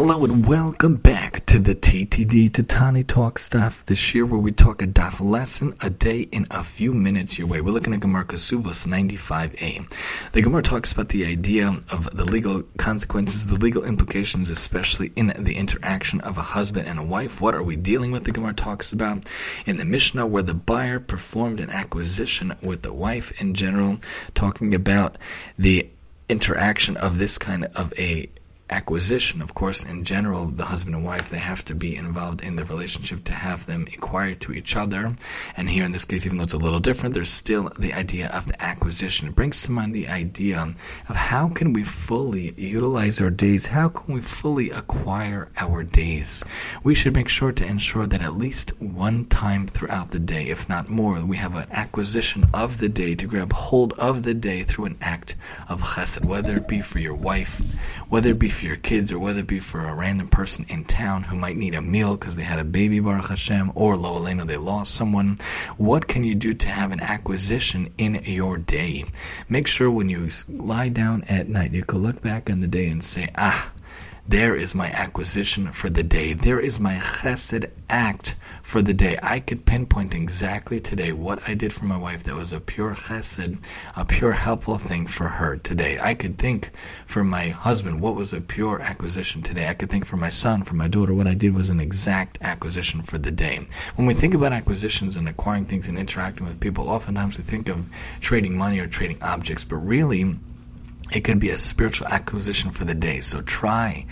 Hello and welcome back to the TTD Tatani Talk stuff. This year where we talk a daf lesson a day in a few minutes your way. We're looking at Gemara Kesuvos 95a. The Gemara talks about the idea of the legal consequences, the legal implications, especially in the interaction of a husband and a wife. What are we dealing with? The Gemara talks about in the Mishnah where the buyer performed an acquisition with the wife in general, talking about the interaction of this kind of a acquisition. Of course, in general, the husband and wife, they have to be involved in the relationship to have them acquire to each other. And here in this case, even though it's a little different, there's still the idea of the acquisition. It brings to mind the idea of how can we fully utilize our days? How can we fully acquire our days? We should make sure to ensure that at least one time throughout the day, if not more, we have an acquisition of the day to grab hold of the day through an act of chesed, whether it be for your wife, whether it be for your kids or whether it be for a random person in town who might need a meal because they had a baby, Baruch Hashem, or Lo Aleinu, they lost someone. What can you do to have an acquisition in your day? Make sure when you lie down at night, you can look back on the day and say, ah, there is my acquisition for the day. There is my chesed act for the day. I could pinpoint exactly today what I did for my wife that was a pure chesed, a pure helpful thing for her today. I could think for my husband what was a pure acquisition today. I could think for my son, for my daughter, what I did was an exact acquisition for the day. When we think about acquisitions and acquiring things and interacting with people, oftentimes we think of trading money or trading objects, but really, it could be a spiritual acquisition for the day. So try.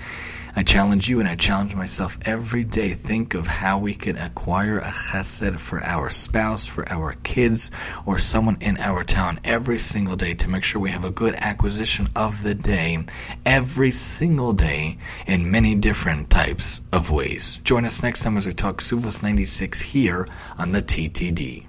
I challenge you and I challenge myself every day. Think of how we can acquire a chesed for our spouse, for our kids, or someone in our town every single day to make sure we have a good acquisition of the day every single day in many different types of ways. Join us next time as we talk Suvos 96 here on the TTD.